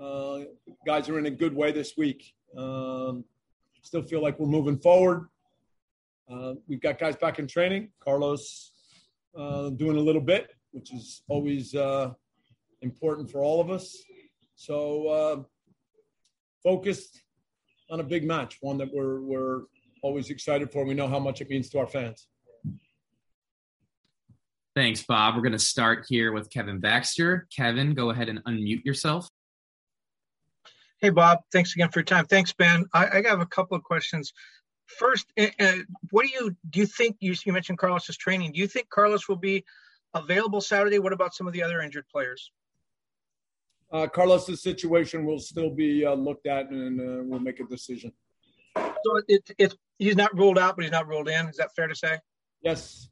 Uh, guys are in a good way this week. Um, still feel like we're moving forward. Uh, we've got guys back in training. Carlos uh, doing a little bit, which is always uh, important for all of us. So uh, focused on a big match, one that we're we're always excited for. We know how much it means to our fans. Thanks, Bob. We're going to start here with Kevin Baxter. Kevin, go ahead and unmute yourself. Hey, Bob. Thanks again for your time. Thanks, Ben. I, I have a couple of questions. First, uh, what do you do? You think you, you mentioned Carlos's training? Do you think Carlos will be available Saturday? What about some of the other injured players? Uh, Carlos's situation will still be uh, looked at, and uh, we'll make a decision. So it, it, he's not ruled out, but he's not ruled in. Is that fair to say? Yes.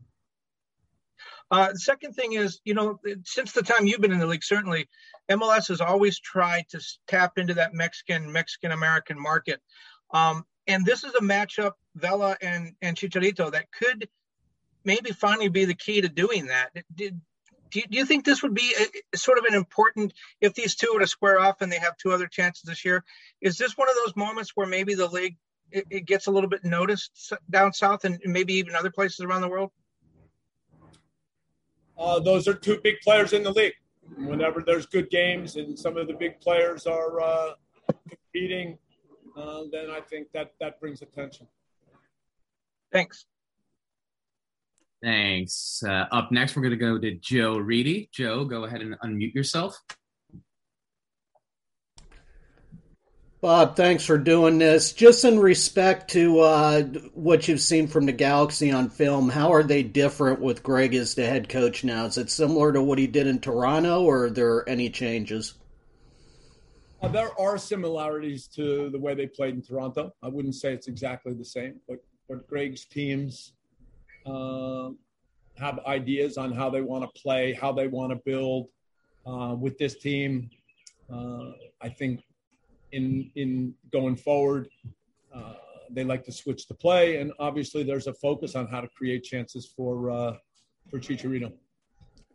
Uh, second thing is, you know, since the time you've been in the league, certainly MLS has always tried to tap into that Mexican Mexican American market, um, and this is a matchup, Vela and and Chicharito, that could maybe finally be the key to doing that. Did, do you, do you think this would be a, sort of an important if these two were to square off and they have two other chances this year? Is this one of those moments where maybe the league it, it gets a little bit noticed down south and maybe even other places around the world? Uh, those are two big players in the league. Whenever there's good games and some of the big players are uh, competing, uh, then I think that that brings attention. Thanks. Thanks. Uh, up next, we're going to go to Joe Reedy. Joe, go ahead and unmute yourself. Bob, thanks for doing this. Just in respect to uh, what you've seen from the Galaxy on film, how are they different with Greg as the head coach now? Is it similar to what he did in Toronto, or are there any changes? Uh, there are similarities to the way they played in Toronto. I wouldn't say it's exactly the same, but, but Greg's teams uh, have ideas on how they want to play, how they want to build. Uh, with this team, uh, I think in in going forward. Uh, they like to switch the play, and obviously there's a focus on how to create chances for uh, for Chicharito.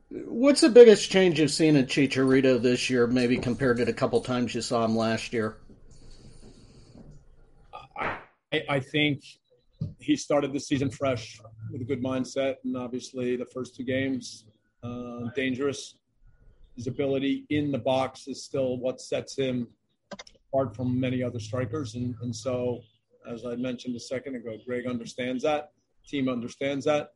What's the biggest change you've seen in Chicharito this year, maybe compared to the couple times you saw him last year? I, I think he started the season fresh with a good mindset, and obviously the first two games uh, dangerous. His ability in the box is still what sets him apart from many other strikers. And, and so, as I mentioned a second ago, Greg understands that, team understands that.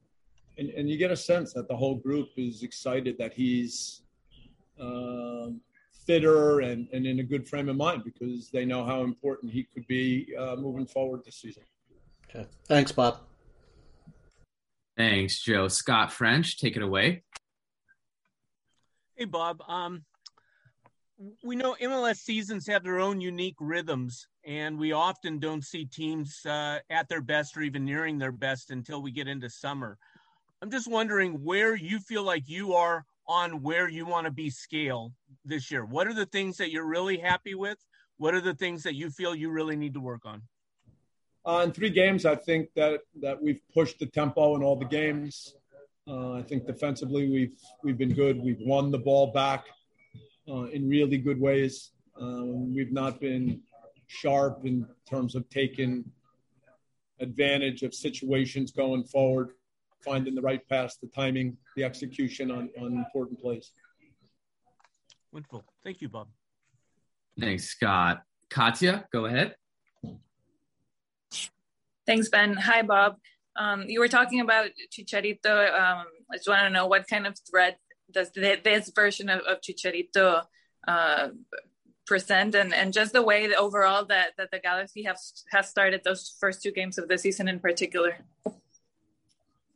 And, and you get a sense that the whole group is excited that he's uh, fitter and, and in a good frame of mind because they know how important he could be uh, moving forward this season. Okay. Thanks, Bob. Thanks, Joe. Scott French, take it away. Hey, Bob. Um, we know MLS seasons have their own unique rhythms, and we often don't see teams uh, at their best or even nearing their best until we get into summer. I'm just wondering where you feel like you are on where you want to be scale this year. What are the things that you're really happy with? What are the things that you feel you really need to work on? Uh, in three games, I think that that we've pushed the tempo in all the games. Uh, I think defensively we've we've been good. We've won the ball back uh, in really good ways. Um, we've not been sharp in terms of taking advantage of situations going forward, finding the right pass, the timing, the execution on, on important plays. Wonderful. Thank you, Bob. Thanks, Scott. Katya, go ahead. Thanks, Ben. Hi, Bob. Um, you were talking about Chicharito. Um, I just want to know what kind of threat does this version of, of Chicharito uh, present and, and just the way that overall that, that the Galaxy has has started those first two games of the season in particular?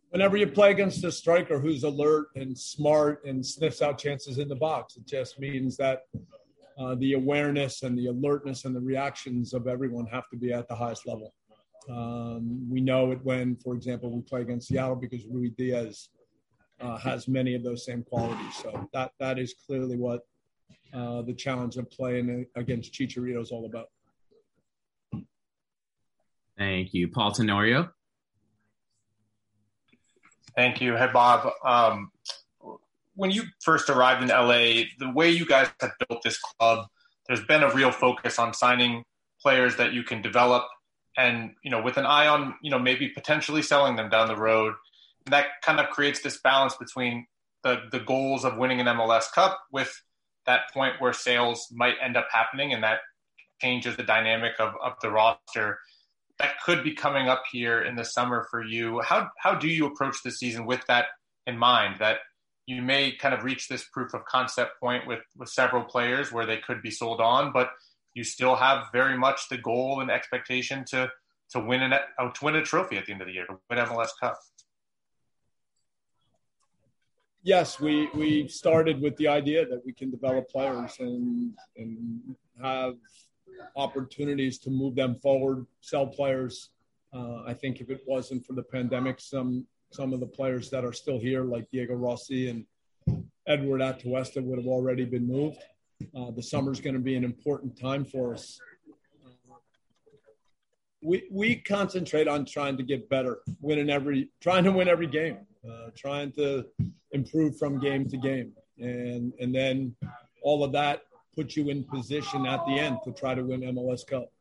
whenever you play against a striker who's alert and smart and sniffs out chances in the box, it just means that uh, the awareness and the alertness and the reactions of everyone have to be at the highest level. Um, we know it when, for example, we play against Seattle because Ruidíaz uh, has many of those same qualities. So that that is clearly what uh, the challenge of playing against Chicharito is all about. Thank you, Paul Tenorio. Thank you. Hey, Bob. Um, when you first arrived in LA, the way you guys have built this club, there's been a real focus on signing players that you can develop and you know with an eye on you know maybe potentially selling them down the road that kind of creates this balance between the the goals of winning an MLS Cup with that point where sales might end up happening and that changes the dynamic of, of the roster that could be coming up here in the summer for you how how do you approach the season with that in mind that you may kind of reach this proof of concept point with with several players where they could be sold on but you still have very much the goal and expectation to to win an to win a trophy at the end of the year, to win MLS Cup. Yes, we we started with the idea that we can develop players and and have opportunities to move them forward, sell players. Uh, I think if it wasn't for the pandemic, some some of the players that are still here, like Diego Rossi and Edward Atuesta, would have already been moved. Uh, the summer is going to be an important time for us. We, we concentrate on trying to get better, winning every, trying to win every game, uh, trying to improve from game to game, and and then all of that puts you in position at the end to try to win MLS Cup.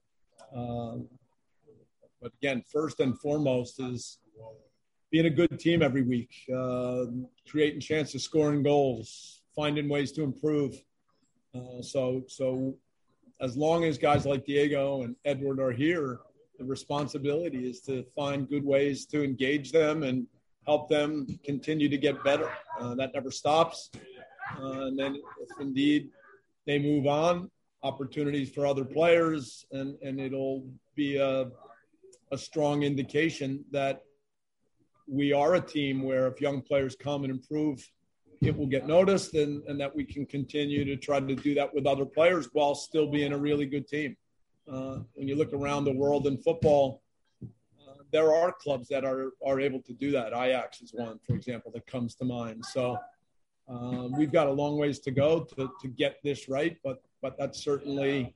Um, but again, first and foremost is being a good team every week, uh, creating chances, scoring goals, finding ways to improve. Uh, so, so as long as guys like Diego and Edward are here, the responsibility is to find good ways to engage them and help them continue to get better. Uh, that never stops. Uh, and then, if indeed they move on, opportunities for other players, and, and it'll be a, a strong indication that we are a team where if young players come and improve, it will get noticed and, and that we can continue to try to do that with other players while still being a really good team. Uh, when you look around the world in football, there are clubs that are, are able to do that. Ajax is one, for example, that comes to mind. So um, we've got a long ways to go to, to get this right, but, but that's certainly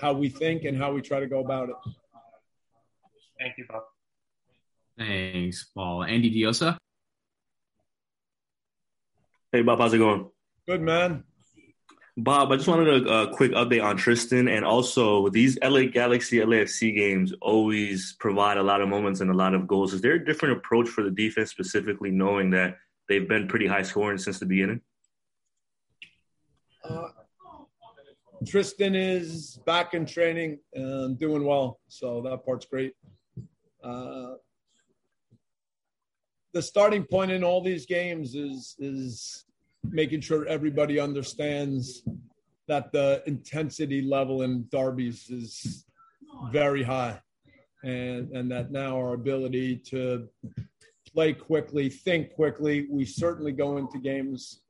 how we think and how we try to go about it. Thank you, Bob. Thanks, Paul. Andy Diosa. Hey, Bob, how's it going? Good, man. Bob, I just wanted a, a, quick update on Tristan, and also these LA Galaxy LAFC games always provide a lot of moments and a lot of goals. Is there a different approach for the defense, specifically knowing that they've been pretty high scoring since the beginning? Uh, Tristan is back in training and doing well, so that part's great. Uh, the starting point in all these games is is making sure everybody understands that the intensity level in derbies is very high. And and that now our ability to play quickly think quickly we certainly go into games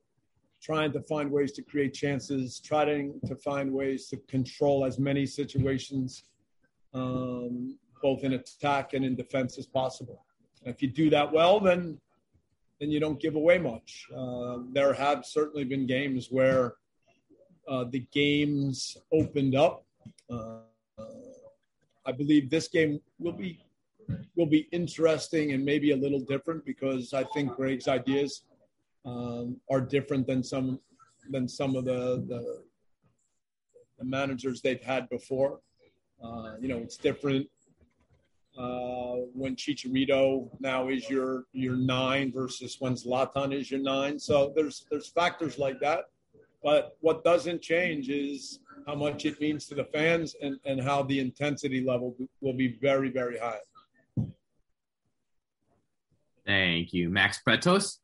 trying to find ways to create chances trying to find ways to control as many situations um, both in attack and in defense as possible. If you do that well then then you don't give away much. Uh, there have certainly been games where uh, the games opened up. Uh, I believe this game will be will be interesting and maybe a little different because I think Greg's ideas um, are different than some than some of the the, the managers they've had before. Uh, you know, it's different uh, when Chicharito now is your your nine versus when Zlatan is your nine. So there's there's factors like that. But what doesn't change is how much it means to the fans and, and how the intensity level will be very, very high. Thank you. Max Bretos.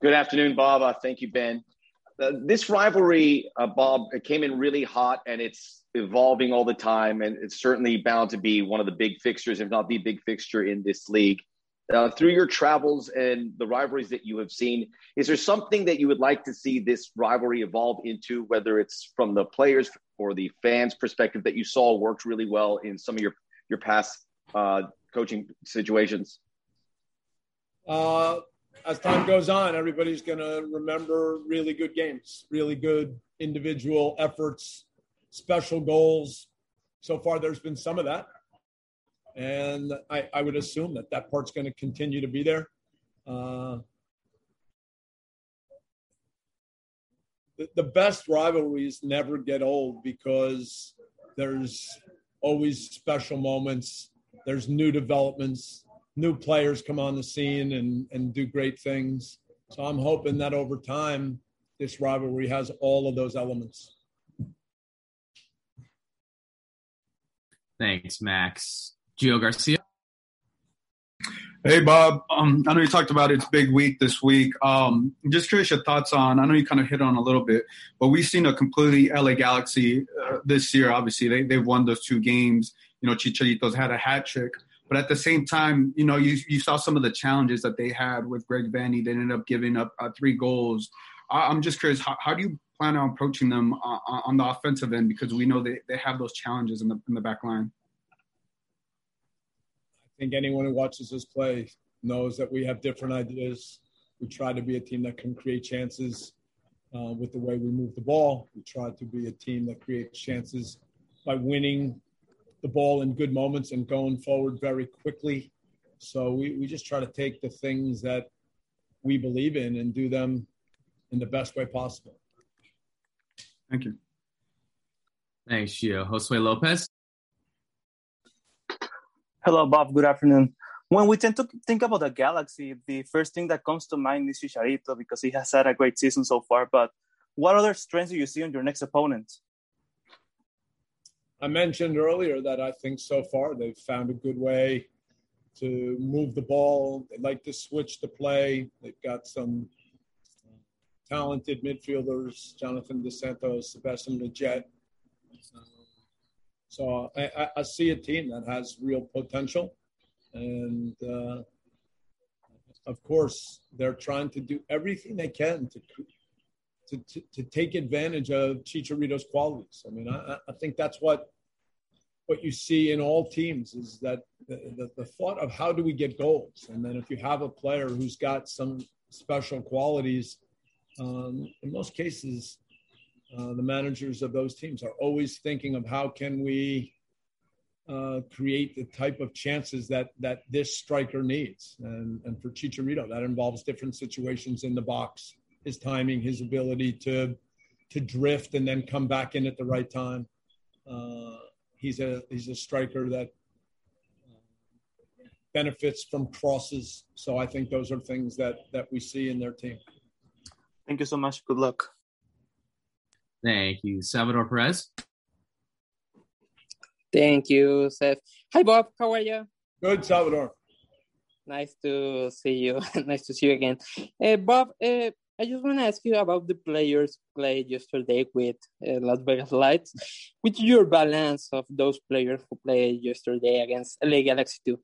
Good afternoon, Bob. Uh, thank you, Ben. uh, this rivalry, uh, Bob, it came in really hot and it's evolving all the time. And it's certainly bound to be one of the big fixtures, if not the big fixture in this league. Uh, through your travels and the rivalries that you have seen, is there something that you would like to see this rivalry evolve into, whether it's from the players or the fans' perspective that you saw worked really well in some of your your past uh, coaching situations? Uh, as time goes on, everybody's going to remember really good games, really good individual efforts, special goals. So far, there's been some of that. And I, I would assume that that part's going to continue to be there. Uh, the, the best rivalries never get old because there's always special moments, there's new developments, new players come on the scene and, and do great things. So I'm hoping that over time, this rivalry has all of those elements. Thanks, Max. Gio Garcia. Hey, Bob. Um, I know you talked about it's big week this week. Um, just curious your thoughts on. I know you kind of hit on a little bit, but we've seen a completely LA Galaxy uh, this year. Obviously, they they've won those two games. You know, Chicharito's had a hat trick. But at the same time, you know, you, you saw some of the challenges that they had with Greg Vanney. They ended up giving up uh, three goals. I, am just curious, how, how, do you plan on approaching them uh, on the offensive end? Because we know they, they have those challenges in the, in the back line. I think anyone who watches us play knows that we have different ideas. We try to be a team that can create chances uh, with the way we move the ball. We try to be a team that creates chances by winning the ball in good moments and going forward very quickly. So we, we just try to take the things that we believe in and do them in the best way possible. Thank you. Thanks, Gio. Josue Lopez. Hello, Bob. Good afternoon. When we tend to think about the Galaxy, the first thing that comes to mind is Chicharito because he has had a great season so far. But what other strengths do you see on your next opponent? I mentioned earlier that I think so far they've found a good way to move the ball. They like to switch the play. They've got some talented midfielders, Jonathan Dos Santos, Sebastian Lletget. So I, I, see a team that has real potential. And uh, of course, they're trying to do everything they can to, to, to, to take advantage of Chicharito's qualities. I mean, I, I think that's what what you see in all teams is that the, the, the, thought of how do we get goals and then if you have a player who's got some special qualities um, in most cases uh, the managers of those teams are always thinking of how can we uh, create the type of chances that that this striker needs and, and for chicharito that involves different situations in the box his timing his ability to to drift and then come back in at the right time uh, he's a he's a striker that uh, benefits from crosses. So I think those are things that that we see in their team. Thank you so much. Good luck. Thank you, Salvador Perez. Thank you, Seth. Hi, Bob. How are you? Good, Salvador. Nice to see you. nice to see you again. Uh, Bob, uh, I just want to ask you about the players played yesterday with uh, Las Vegas Lights. What's your balance of those players who played yesterday against LA Galaxy 2?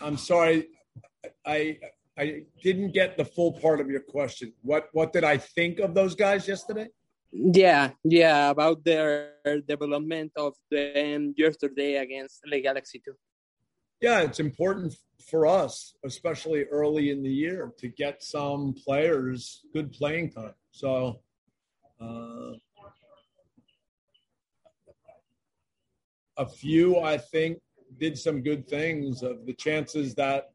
I'm sorry, I I didn't get the full part of your question. What what did I think of those guys yesterday? Yeah, yeah, about their development of them yesterday against the Galaxy 2 yeah, it's important for us, especially early in the year, to get some players good playing time. So, uh, a few, I think, did some good things. Of the chances that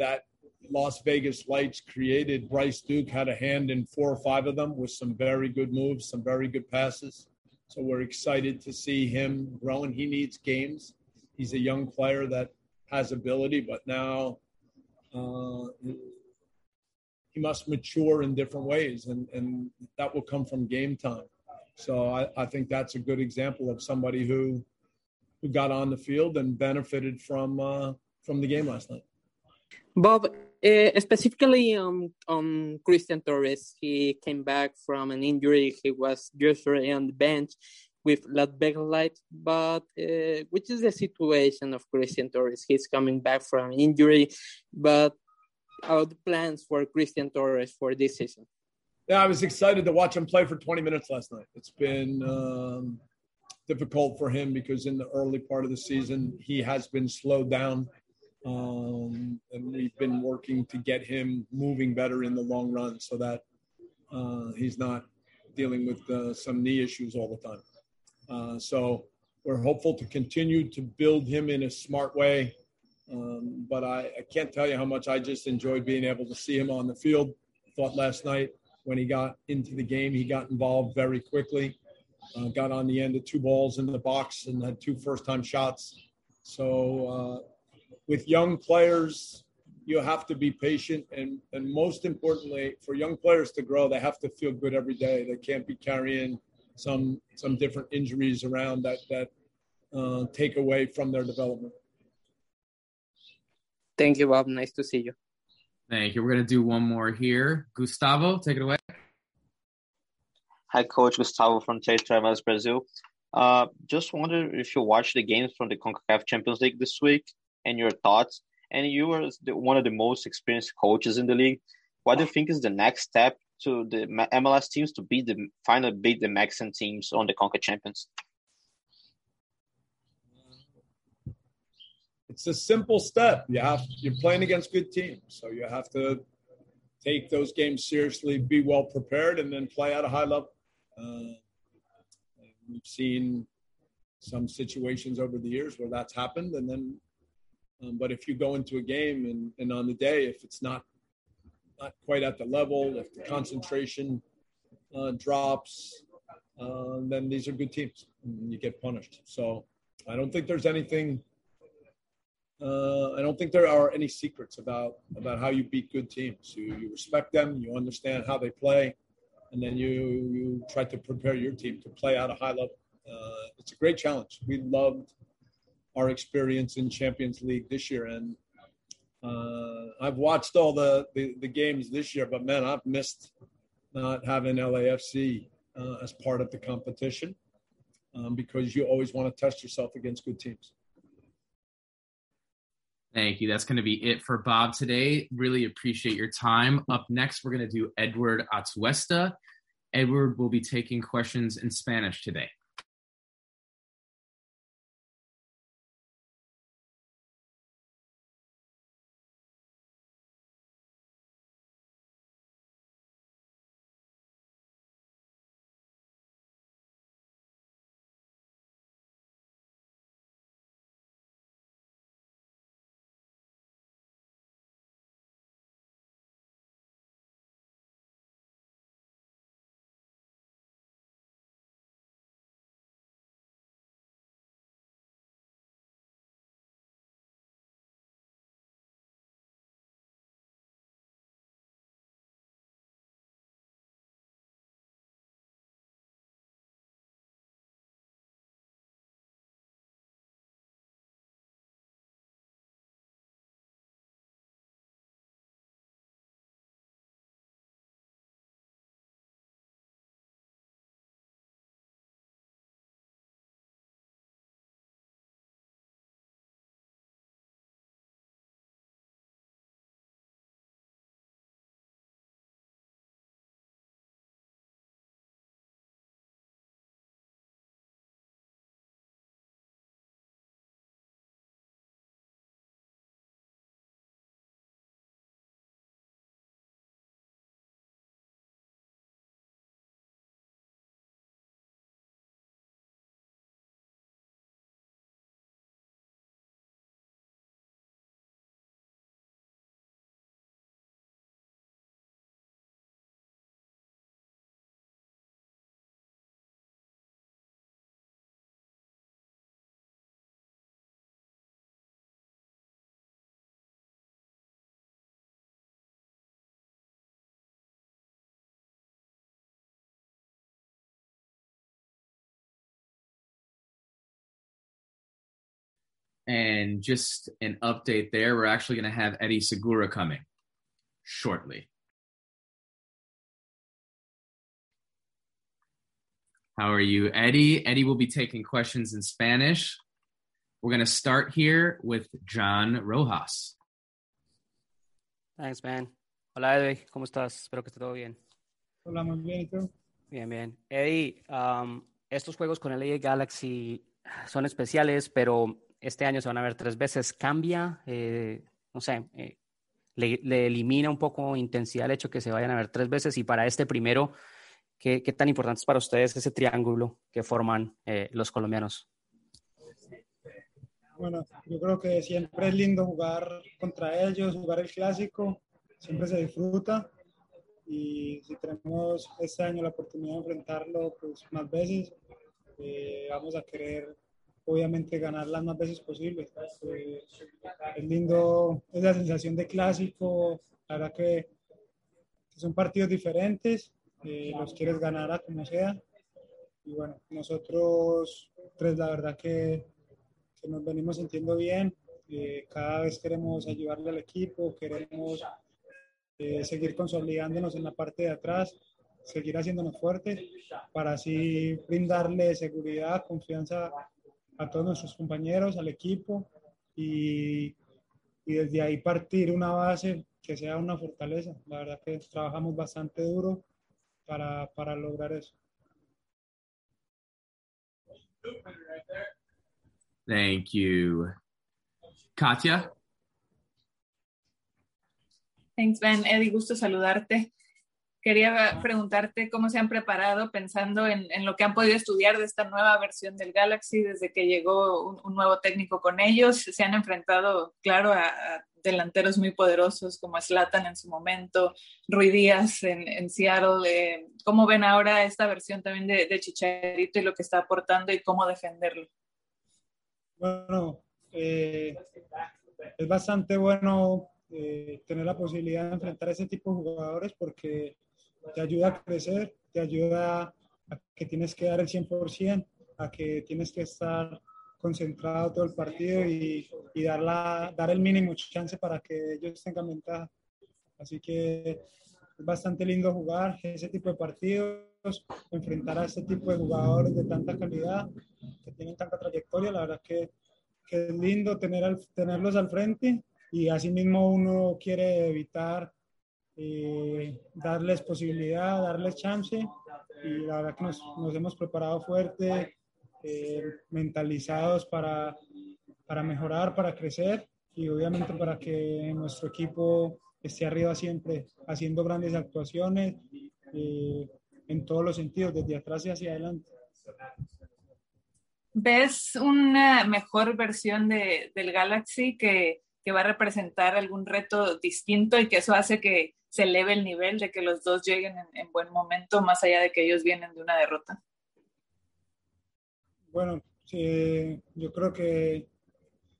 that Las Vegas Lights created, Bryce Duke had a hand in four or five of them with some very good moves, some very good passes. So we're excited to see him growing. He needs games he's a young player that has ability, but now uh, he must mature in different ways, and, and that will come from game time. So I, I think that's a good example of somebody who who got on the field and benefited from uh, from the game last night. Bob, Uh, specifically on on Christian Torres, he came back from an injury. He was usually on the bench with Las Vegas Lights, but uh, which is the situation of Christian Torres? He's coming back from injury, but are the plans for Christian Torres for this season? Yeah, I was excited to watch him play for 20 minutes last night. It's been um, difficult for him because in the early part of the season he has been slowed down um, and we've been working to get him moving better in the long run so that uh, he's not dealing with uh, some knee issues all the time. Uh, so we're hopeful to continue to build him in a smart way. Um, but I, I, can't tell you how much I just enjoyed being able to see him on the field. Thought last night when he got into the game, he got involved very quickly, uh, got on the end of two balls in the box and had two first time shots. So uh, with young players, you have to be patient and, and most importantly, for young players to grow, they have to feel good every day. They can't be carrying some some different injuries around that that uh, take away from their development. Thank you, Bob. Nice to see you. Thank you. We're going to do one more here. Gustavo, take it away. Hi, Coach Gustavo from Travis Brazil. Uh, just wonder if you watched the games from the CONCACAF Champions League this week and your thoughts. And you were one of the most experienced coaches in the league. What do you think is the next step to the MLS teams to beat the finally beat the Mexican teams on the CONCACAF Champions? It's a simple step. You have you're playing against good teams, so you have to take those games seriously, be well prepared, and then play at a high level. Uh, we've seen some situations over the years where that's happened, and then um, but if you go into a game and, and on the day, if it's not not quite at the level, if the concentration uh, drops, uh, then these are good teams. And you get punished. So I don't think there's anything. Uh, I don't think there are any secrets about about how you beat good teams. You, you respect them, you understand how they play, and then you you try to prepare your team to play at a high level. Uh, it's a great challenge. We loved our experience in Champions League this year. And uh, I've watched all the, the, the, games this year, but man, I've missed not having LAFC uh, as part of the competition um, because you always want to test yourself against good teams. Thank you. That's going to be it for Bob today. Really appreciate your time. Up next, we're going to do Edward Atuesta. Edward will be taking questions in Spanish today. And just an update there, we're actually going to have Eddie Segura coming. shortly. How are you, Eddie? Eddie will be taking questions in Spanish. We're going to start here with John Rojas. Thanks, man. Hola, Eddie. ¿Cómo estás? Espero que esté todo bien. Hola, muy bien. ¿Y tú? Bien, bien. Eddie, um, estos juegos con el LA Galaxy son especiales, pero este año se van a ver tres veces. ¿Cambia? Eh, no sé, eh, le, le, elimina un poco intensidad el hecho que se vayan a ver tres veces y para este primero, ¿qué, qué tan importante es para ustedes ese triángulo que forman eh, los colombianos? Bueno, yo creo que siempre es lindo jugar contra ellos, jugar el clásico, siempre se disfruta y si tenemos este año la oportunidad de enfrentarlo pues, más veces, eh, vamos a querer obviamente ganar las más veces posible. Eh, es lindo esa sensación de clásico, la verdad que, que son partidos diferentes, eh, los quieres ganar a como sea. Y bueno, nosotros tres la verdad que, que nos venimos sintiendo bien, eh, cada vez queremos ayudarle al equipo, queremos eh, seguir consolidándonos en la parte de atrás, seguir haciéndonos fuertes para así brindarle seguridad, confianza a todos nuestros compañeros, al equipo y, y desde ahí partir una base que sea una fortaleza. La verdad que trabajamos bastante duro para, para lograr eso. Thank you. Katia? Thanks, Ben. Eddie, gusto saludarte. Quería preguntarte cómo se han preparado pensando en, en, lo que han podido estudiar de esta nueva versión del Galaxy desde que llegó un, un nuevo técnico con ellos. Se han enfrentado, claro, a, a delanteros muy poderosos como Slatan en su momento, Rui Díaz en, en Seattle. Eh, ¿Cómo ven ahora esta versión también de, de, Chicharito y lo que está aportando y cómo defenderlo? Bueno, eh, es bastante bueno eh, tener la posibilidad de enfrentar a ese tipo de jugadores porque te ayuda a crecer, te ayuda a que tienes que dar el 100%, a que tienes que estar concentrado todo el partido y, y dar, la, dar el mínimo chance para que ellos tengan ventaja. Así que es bastante lindo jugar ese tipo de partidos, enfrentar a este tipo de jugadores de tanta calidad, que tienen tanta trayectoria. La verdad que, que es lindo tener al, tenerlos al frente y asimismo uno quiere evitar eh, darles posibilidad, darles chance y la verdad que nos, nos hemos preparado fuerte, eh, mentalizados para, para mejorar, para crecer y obviamente para que nuestro equipo esté arriba siempre, haciendo grandes actuaciones eh, en todos los sentidos, desde atrás y hacia adelante. ¿Ves una mejor versión de, del Galaxy que, que va a representar algún reto distinto y que eso hace que se eleve el nivel de que los dos lleguen en, en, buen momento, más allá de que ellos vienen de una derrota? Bueno, yo creo que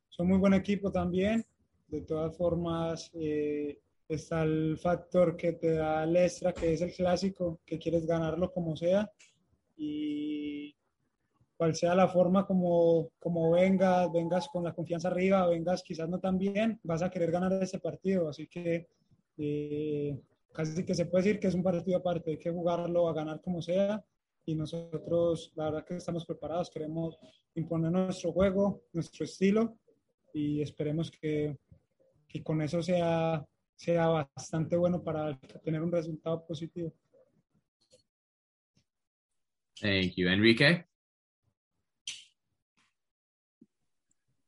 son muy buen equipo también. De todas formas, eh, está el factor que te da el extra, que es el clásico, que quieres ganarlo como sea. Y cual sea la forma como, como vengas, vengas con la confianza arriba, vengas quizás no tan bien, vas a querer ganar ese partido. Así que eh, casi que se puede decir que es un partido aparte, hay que jugarlo a ganar como sea. Y nosotros, la verdad que estamos preparados, queremos imponer nuestro juego, nuestro estilo y esperemos que, que con eso sea, sea bastante bueno para tener un resultado positivo. Thank you. Enrique?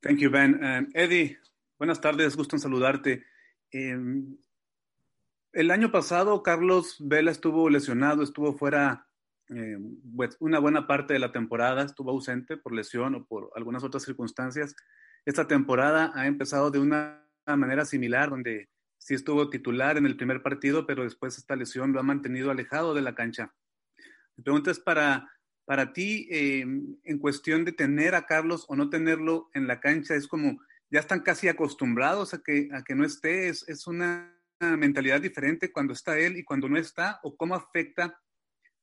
Thank you, Ben. Um, Eddie, buenas tardes, gusto en saludarte. Eh, el año pasado, Carlos Vela estuvo lesionado, estuvo fuera eh, pues una buena parte de la temporada, estuvo ausente por lesión o por algunas otras circunstancias. Esta temporada ha empezado de una manera similar, donde sí estuvo titular en el primer partido, pero después esta lesión lo ha mantenido alejado de la cancha. Mi pregunta es para para ti, eh, en cuestión de tener a Carlos o no tenerlo en la cancha, es como ya están casi acostumbrados a que, a que no esté, es, es una mentalidad diferente cuando está él y cuando no está, o cómo afecta,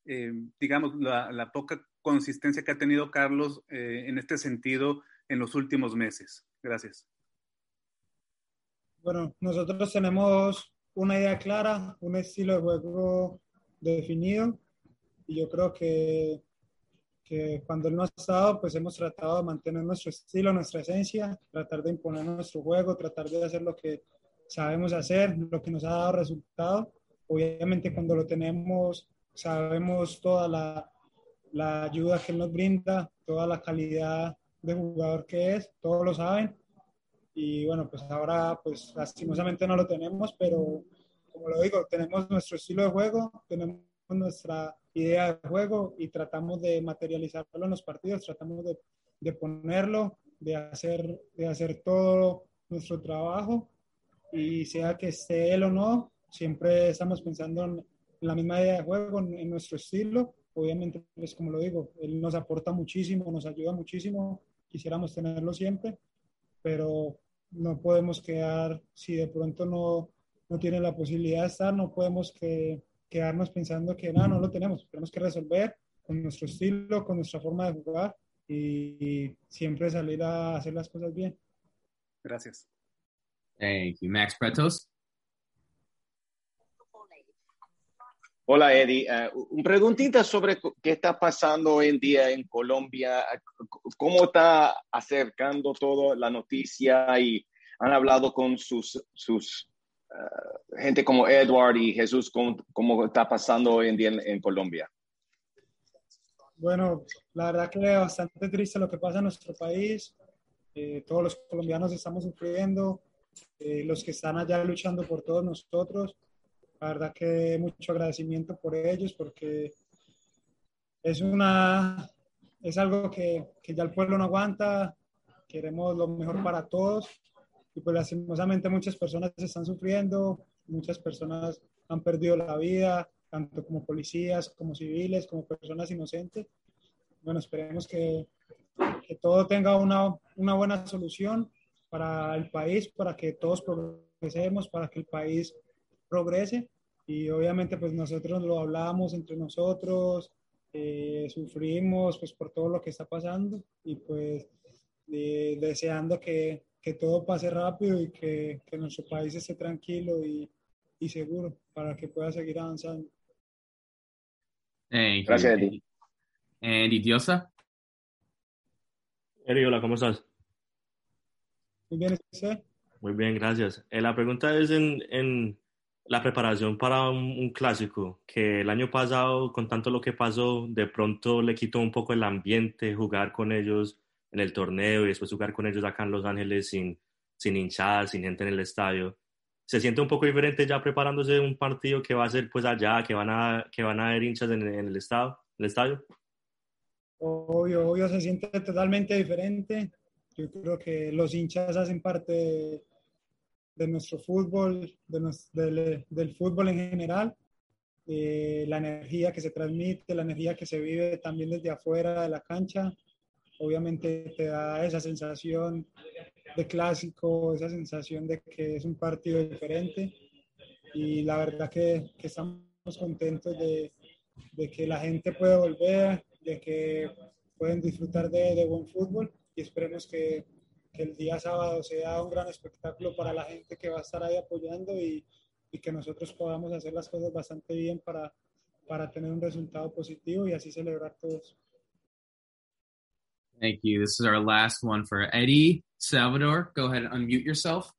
eh, digamos, la, poca consistencia que ha tenido Carlos eh, en este sentido en los últimos meses. Gracias. Bueno, nosotros tenemos una idea clara, un estilo de juego definido y yo creo que, que cuando él no ha estado, pues hemos tratado de mantener nuestro estilo, nuestra esencia, tratar de imponer nuestro juego, tratar de hacer lo que sabemos hacer, lo que nos ha dado resultado. Obviamente cuando lo tenemos, sabemos toda la, la ayuda que él nos brinda, toda la calidad de jugador que es, todos lo saben. Y bueno, pues ahora, pues lastimosamente no lo tenemos, pero como lo digo, tenemos nuestro estilo de juego, tenemos nuestra idea de juego y tratamos de materializarlo en los partidos, tratamos de, de ponerlo, de hacer, de hacer todo nuestro trabajo y sea que esté él o no, siempre estamos pensando en la misma idea de juego, en, nuestro estilo. Obviamente, pues como lo digo, él nos aporta muchísimo, nos ayuda muchísimo, quisiéramos tenerlo siempre, pero no podemos quedar, si de pronto no, no tiene la posibilidad de estar, no podemos que, quedarnos pensando que no, no lo tenemos, tenemos que resolver con nuestro estilo, con nuestra forma de jugar y siempre salir a hacer las cosas bien. Gracias. Thank you. Max Pretos. Hola Eddie, uh, un preguntita sobre qué está pasando hoy en día en Colombia, cómo está acercando toda la noticia y han hablado con sus, sus uh, gente como Edward y Jesús, cómo, cómo, está pasando hoy en día en, en, Colombia. Bueno, la verdad que es bastante triste lo que pasa en nuestro país. Eh, todos los colombianos estamos sufriendo, eh, los que están allá luchando por todos nosotros. La verdad que mucho agradecimiento por ellos porque es una es algo que, que ya el pueblo no aguanta, queremos lo mejor para todos y pues lastimosamente muchas personas están sufriendo, muchas personas han perdido la vida, tanto como policías, como civiles, como personas inocentes. Bueno, esperemos que, que todo tenga una, una buena solución para el país, para que todos progresemos, para que el país progrese. Y obviamente pues nosotros lo hablamos entre nosotros, eh, sufrimos pues por todo lo que está pasando y pues eh, deseando que, que, todo pase rápido y que, que nuestro país esté tranquilo y, y, seguro para que pueda seguir avanzando. Gracias, Eddie. Andy Diosa. Eddie, hola, ¿cómo estás? Muy bien, ¿sí? Muy bien, gracias. Eh, la pregunta es en, en la preparación para un, un, clásico, que el año pasado, con tanto lo que pasó, de pronto le quitó un poco el ambiente jugar con ellos en el torneo y después jugar con ellos acá en Los Ángeles sin, sin hinchadas, sin gente en el estadio. ¿Se siente un poco diferente ya preparándose un partido que va a ser pues allá, que van a, que van a haber hinchas en, en el, estado, en el estadio? Obvio, obvio, se siente totalmente diferente yo creo que los hinchas hacen parte de, de nuestro fútbol, de nos, del, del, fútbol en general. Eh, la energía que se transmite, la energía que se vive también desde afuera de la cancha, obviamente te da esa sensación de clásico, esa sensación de que es un partido diferente. Y la verdad que, que estamos contentos de, de, que la gente puede volver, de que pueden disfrutar de, de buen fútbol y esperemos que, que, el día sábado sea un gran espectáculo para la gente que va a estar ahí apoyando y, y que nosotros podamos hacer las cosas bastante bien para, para tener un resultado positivo y así celebrar todos. Thank you. This is our last one for Eddie Salvador. Go ahead and unmute yourself.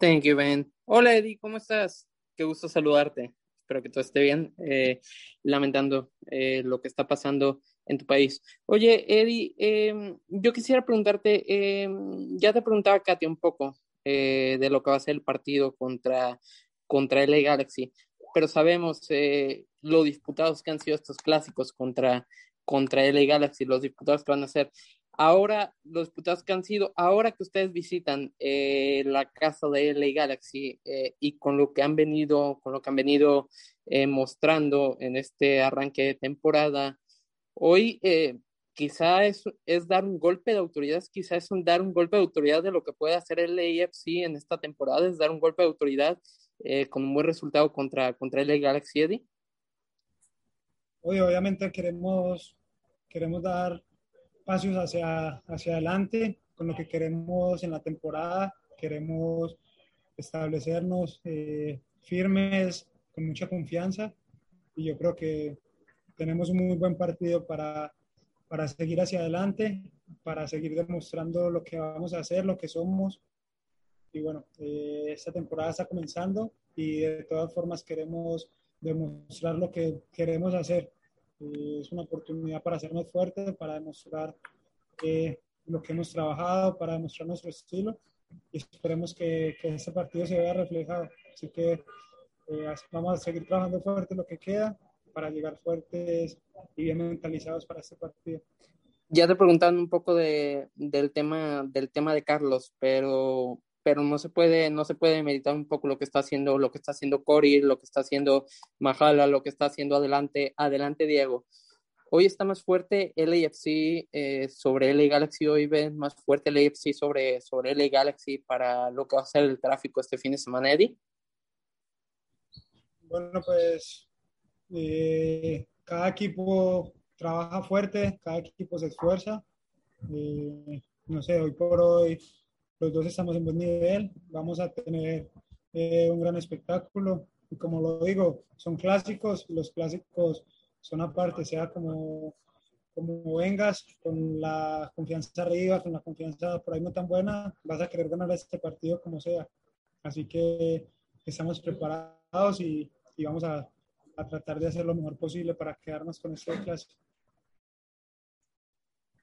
Thank you, Ben. Hola, Eddie, ¿cómo estás? Qué gusto saludarte. Espero que todo esté bien. Eh, lamentando eh, lo que está pasando en tu país. Oye, Eddie, eh, yo quisiera preguntarte, eh, ya te preguntaba Katia un poco eh, de lo que va a ser el partido contra, contra LA Galaxy, pero sabemos eh, lo disputados que han sido estos clásicos contra, contra LA Galaxy, los disputados que van a ser. Ahora, los disputados que han sido, ahora que ustedes visitan eh, la casa de LA Galaxy eh, y con lo que han venido, con lo que han venido mostrando en este arranque de temporada, Hoy eh, quizá es, es, dar un golpe de autoridad, quizá es un, dar un golpe de autoridad de lo que puede hacer el AFC en esta temporada, es dar un golpe de autoridad eh, con un buen resultado contra, contra el Galaxy. Hoy obviamente queremos, queremos dar pasos hacia, hacia adelante con lo que queremos en la temporada, queremos establecernos eh, firmes, con mucha confianza. Y yo creo que tenemos un muy buen partido para, para seguir hacia adelante, para seguir demostrando lo que vamos a hacer, lo que somos. Y bueno, eh, esta temporada está comenzando y de todas formas queremos demostrar lo que queremos hacer. Eh, es una oportunidad para hacernos fuertes, para demostrar eh, lo que hemos trabajado, para demostrar nuestro estilo y esperemos que, que este partido se vea reflejado. Así que eh, vamos a seguir trabajando fuerte lo que queda para llegar fuertes y bien mentalizados para este partido. Ya te preguntaron un poco de, del tema del tema de Carlos, pero pero no se puede no se puede meditar un poco lo que está haciendo lo que está haciendo Cory, lo que está haciendo Majala, lo que está haciendo adelante adelante Diego. Hoy está más fuerte LAFC eh, sobre LA Galaxy. Hoy ven más fuerte LAFC sobre, sobre LA Galaxy para lo que va a ser el tráfico este fin de semana, Eddie. Bueno, pues eh, cada equipo trabaja fuerte, cada equipo se esfuerza. Eh, no sé, hoy por hoy los dos estamos en buen nivel, vamos a tener eh, un gran espectáculo. Y como lo digo, son clásicos, los clásicos son aparte, sea como, como vengas, con la confianza arriba, con la confianza por ahí no tan buena, vas a querer ganar este partido como sea. Así que estamos preparados y, y vamos a, a, tratar de hacer lo mejor posible para quedarnos con.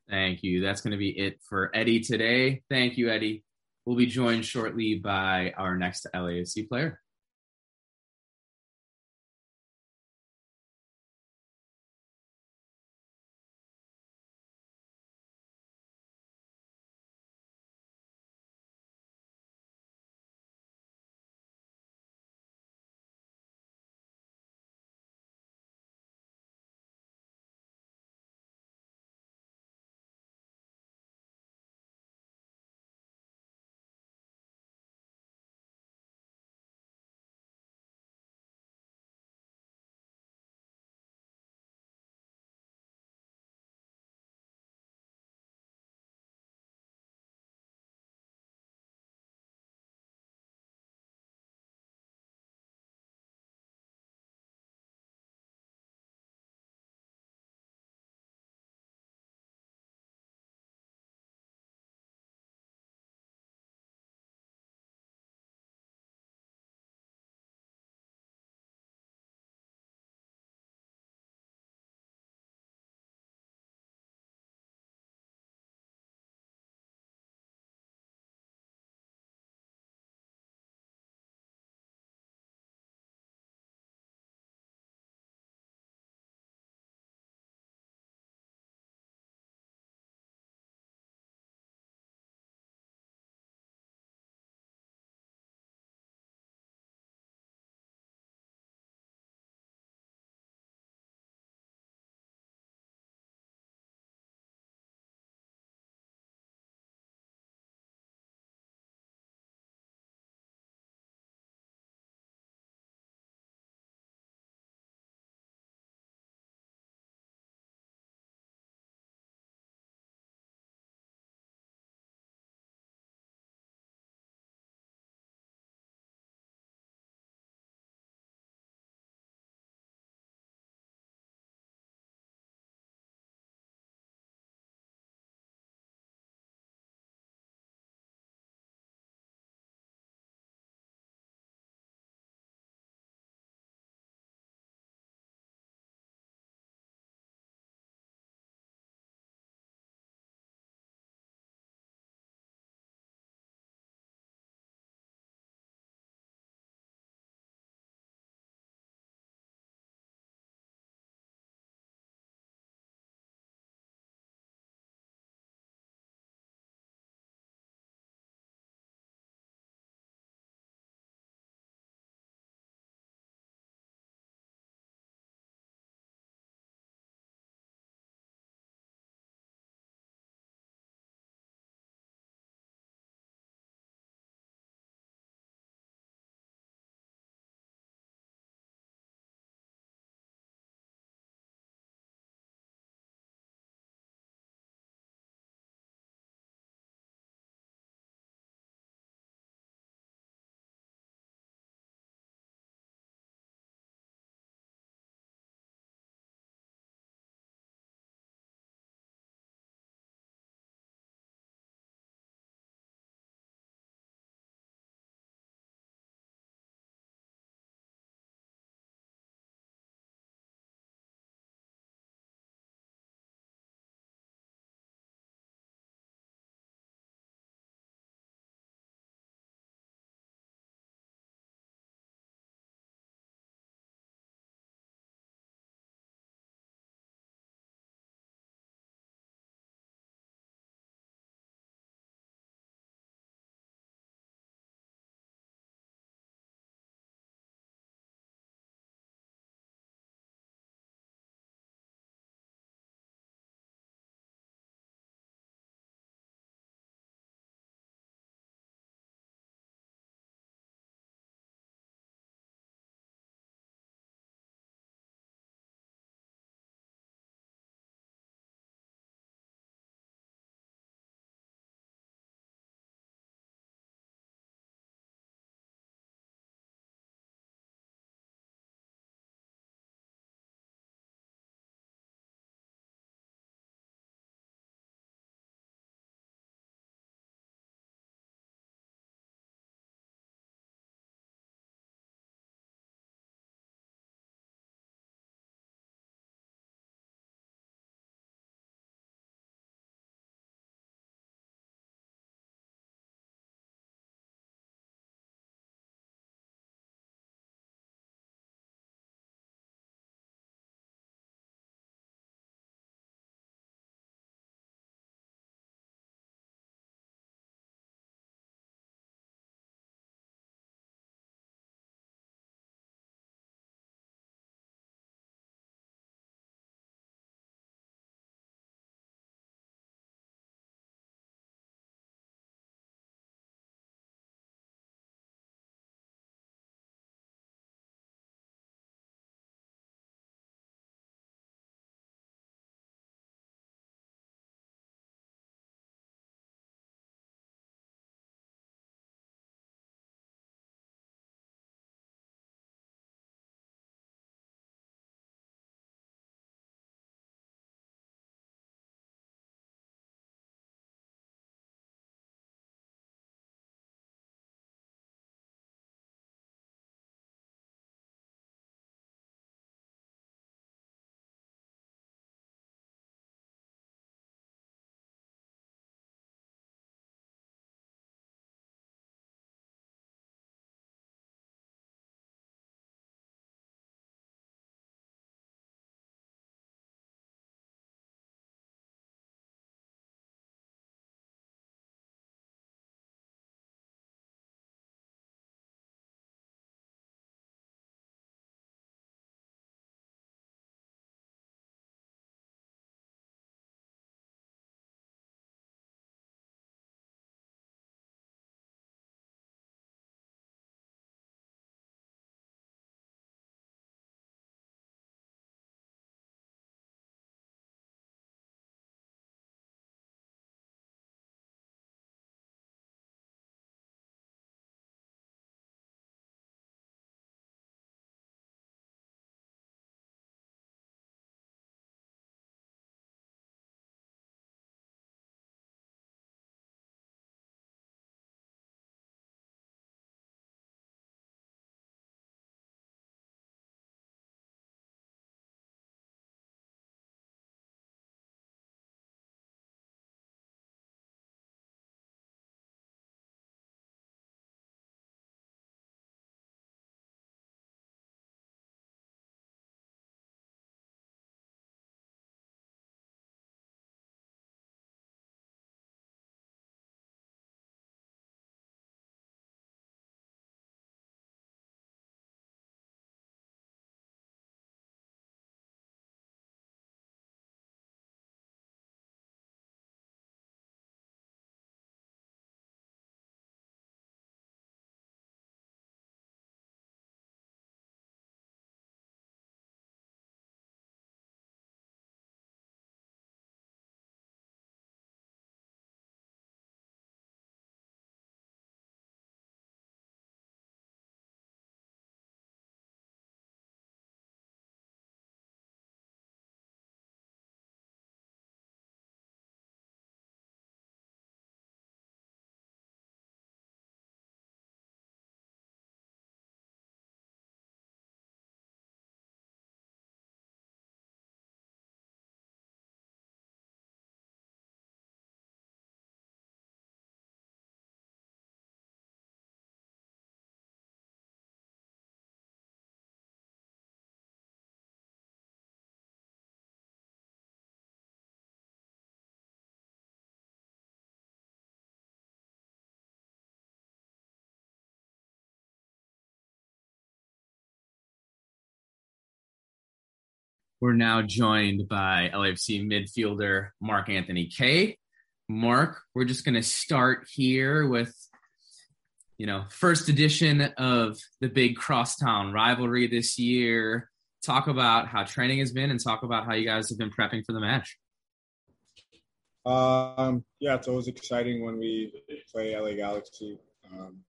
Thank you. That's going to be it for Eddie today. Thank you, Eddie. We'll be joined shortly by our next LAFC player. We're now joined by LAFC midfielder Mark Anthony Kaye. Mark, we're just going to start here with, you know, first edition of the big crosstown rivalry this year. Talk about how training has been and talk about how you guys have been prepping for the match. Um, yeah, it's always exciting when we play LA Galaxy. Um,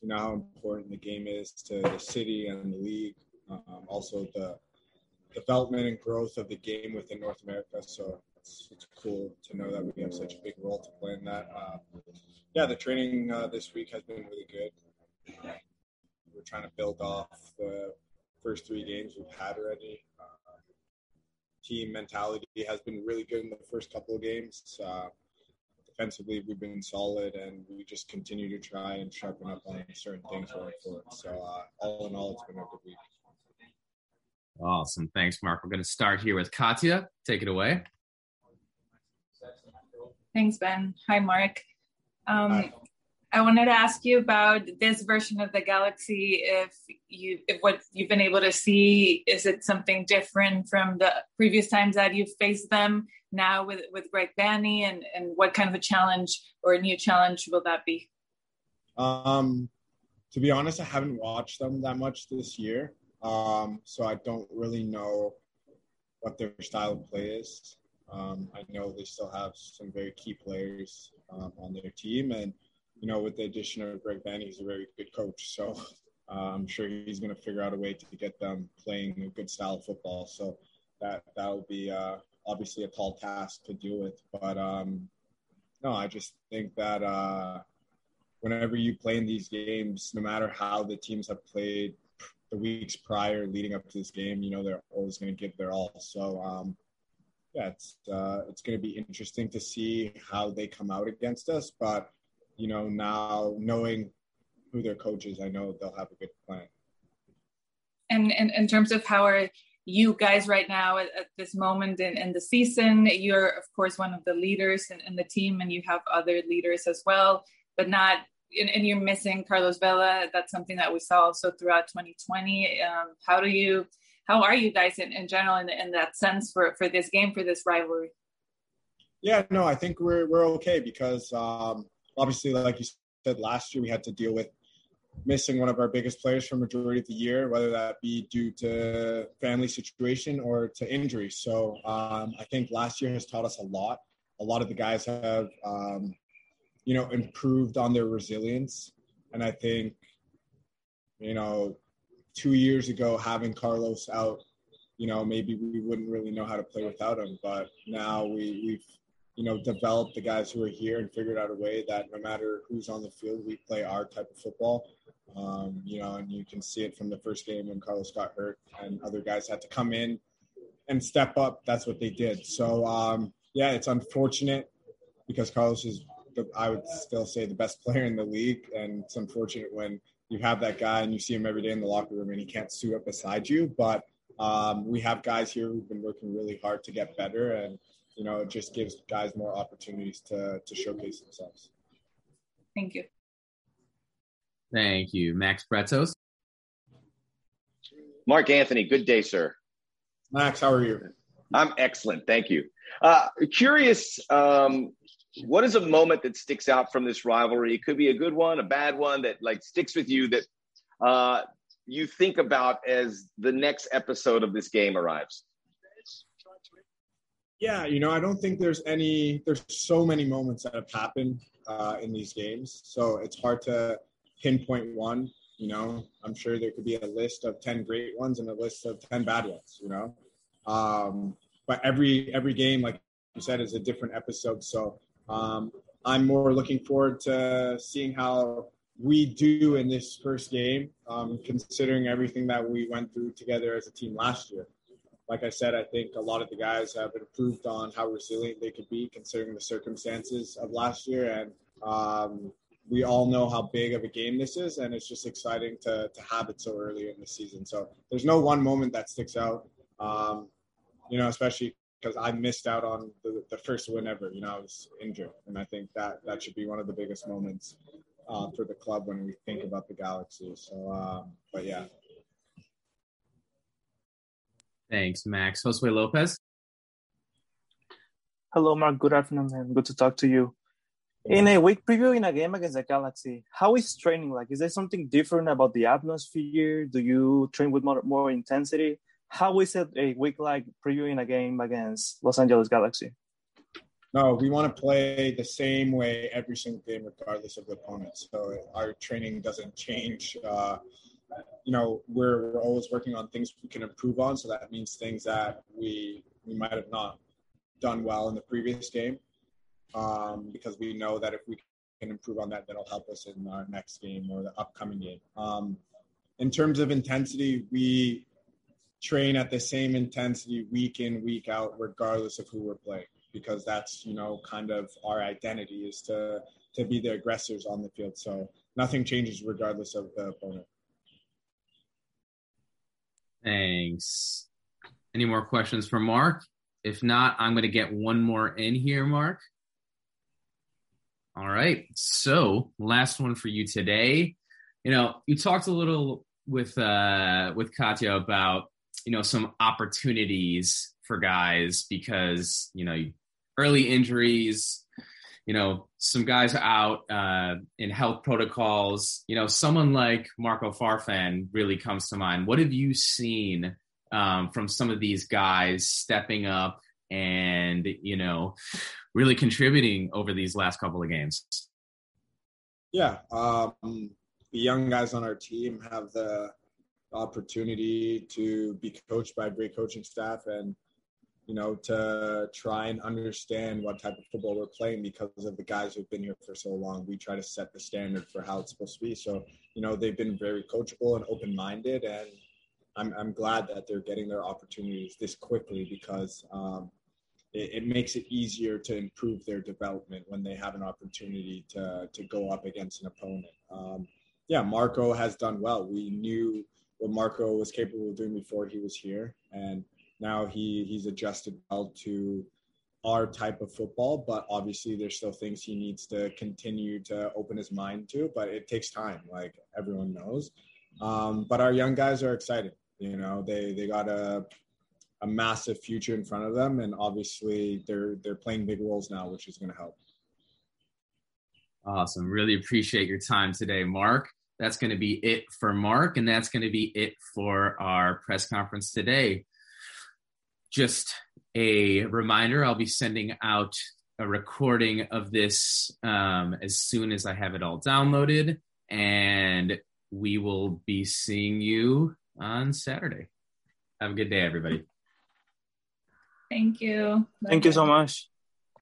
you know how important the game is to the city and the league. Um, also, the development and growth of the game within North America. So it's, it's cool to know that we have such a big role to play in that. Uh, yeah, the training uh, this week has been really good. we're trying to build off the first three games we've had already. Uh, team mentality has been really good in the first couple of games. Uh, defensively, we've been solid, and we just continue to try and sharpen up on certain things going forward. So, uh, all in all, it's been a good week. Awesome. Thanks, Mark. We're going to start here with Katya. Take it away. Thanks, Ben. Hi, Mark. Um, Hi. I wanted to ask you about this version of the galaxy. If you, if what you've been able to see, is it something different from the previous times that you've faced them now with with Greg Vanney, and and what kind of a challenge or a new challenge will that be? Um, to be honest, I haven't watched them that much this year. Um, so I don't really know what their style of play is. Um, I know they still have some very key players um, on their team, and you know, with the addition of Greg Vanney, he's a very good coach. So uh, I'm sure he's going to figure out a way to get them playing a good style of football. So that that will be uh, obviously a tall task to deal with. But um, no, I just think that uh, whenever you play in these games, no matter how the teams have played the weeks prior leading up to this game, you know, they're always going to give their all. So, um, yeah, it's, uh, it's going to be interesting to see how they come out against us. But, you know, now knowing who their coach is, I know they'll have a good plan. And, and in terms of how are you guys right now at, at this moment in, in, the season, you're, of course, one of the leaders in, in the team, and you have other leaders as well, but not and, and, you're missing Carlos Vela. That's something that we saw also throughout 2020. Um, how do you, how are you guys in, in general in, in that sense for, for this game, for this rivalry? Yeah, no, I think we're, we're okay because um, obviously, like you said, last year we had to deal with missing one of our biggest players for majority of the year, whether that be due to family situation or to injury. So um, I think last year has taught us a lot. A lot of the guys have um, you know, improved on their resilience. And I think, you know, two years ago, having Carlos out, you know, maybe we wouldn't really know how to play without him. But now we, we've, you know, developed the guys who are here and figured out a way that no matter who's on the field, we play our type of football. Um, you know, and you can see it from the first game when Carlos got hurt and other guys had to come in and step up. That's what they did. So, um, yeah, it's unfortunate because Carlos is the, I would still say the best player in the league. And it's unfortunate when you have that guy and you see him every day in the locker room and he can't suit up beside you. But um, we have guys here who've been working really hard to get better, and you know, it just gives guys more opportunities to to showcase themselves. Thank you. Thank you, Max Bretos. Mark Anthony, good day, sir. Max, how are you? I'm excellent, thank you. Uh, curious, um, what is a moment that sticks out from this rivalry? It could be a good one, a bad one that like sticks with you that uh, you think about as the next episode of this game arrives. Yeah, you know, I don't think there's any. There's so many moments that have happened uh, in these games, so it's hard to pinpoint one. You know, I'm sure there could be a list of ten great ones and a list of ten bad ones. You know, um, but every every game, like you said, is a different episode. So um, I'm more looking forward to seeing how we do in this first game, um, considering everything that we went through together as a team last year. Like I said, I think a lot of the guys have improved on how resilient they could be considering the circumstances of last year. And um, we all know how big of a game this is, and it's just exciting to, to have it so early in the season. So there's no one moment that sticks out, um, you know, especially because I missed out on the, the first win ever. You know, I was injured, and I think that that should be one of the biggest moments uh, for the club when we think about the Galaxy. So, um, but yeah. Thanks, Max. Josue Lopez. Hello, Mark. Good afternoon, man. Good to talk to you. In a week preview in a game against the Galaxy, how is training like? Is there something different about the atmosphere? Do you train with more, more intensity? How is it a week like previewing a game against Los Angeles Galaxy? No, we want to play the same way every single game, regardless of the opponent. So our training doesn't change. Uh, you know, we're, we're always working on things we can improve on. So that means things that we we might have not done well in the previous game, um, because we know that if we can improve on that, that'll help us in our next game or the upcoming game. Um, in terms of intensity, we train at the same intensity week in week out, regardless of who we're playing because that's you know kind of our identity is to to be the aggressors on the field. So nothing changes regardless of the opponent. Thanks. Any more questions for Mark? If not, I'm going to get one more in here, Mark. All right. So, last one for you today. You know, you talked a little with uh with Katya about, you know, some opportunities for guys because, you know, early injuries, you know, some guys out uh, in health protocols. You know, someone like Marco Farfan really comes to mind. What have you seen um, from some of these guys stepping up and, you know, really contributing over these last couple of games? Yeah. Um, the young guys on our team have the opportunity to be coached by a great coaching staff and you know, to try and understand what type of football we're playing because of the guys who've been here for so long. We try to set the standard for how it's supposed to be. So, you know, they've been very coachable and open minded. And I'm, I'm glad that they're getting their opportunities this quickly because um, it, it, makes it easier to improve their development when they have an opportunity to, to go up against an opponent. Um, yeah, Marco has done well. We knew what Marco was capable of doing before he was here. And now he he's adjusted well to our type of football, but obviously there's still things he needs to continue to open his mind to. But it takes time, like everyone knows. Um, but our young guys are excited. You know, they they got a a massive future in front of them, and obviously they're they're playing big roles now, which is going to help. Awesome. Really appreciate your time today, Mark. That's going to be it for Mark, and that's going to be it for our press conference today just a reminder I'll be sending out a recording of this um, as soon as I have it all downloaded, and we will be seeing you on Saturday. Have a good day, everybody. Thank you. Thank you so much.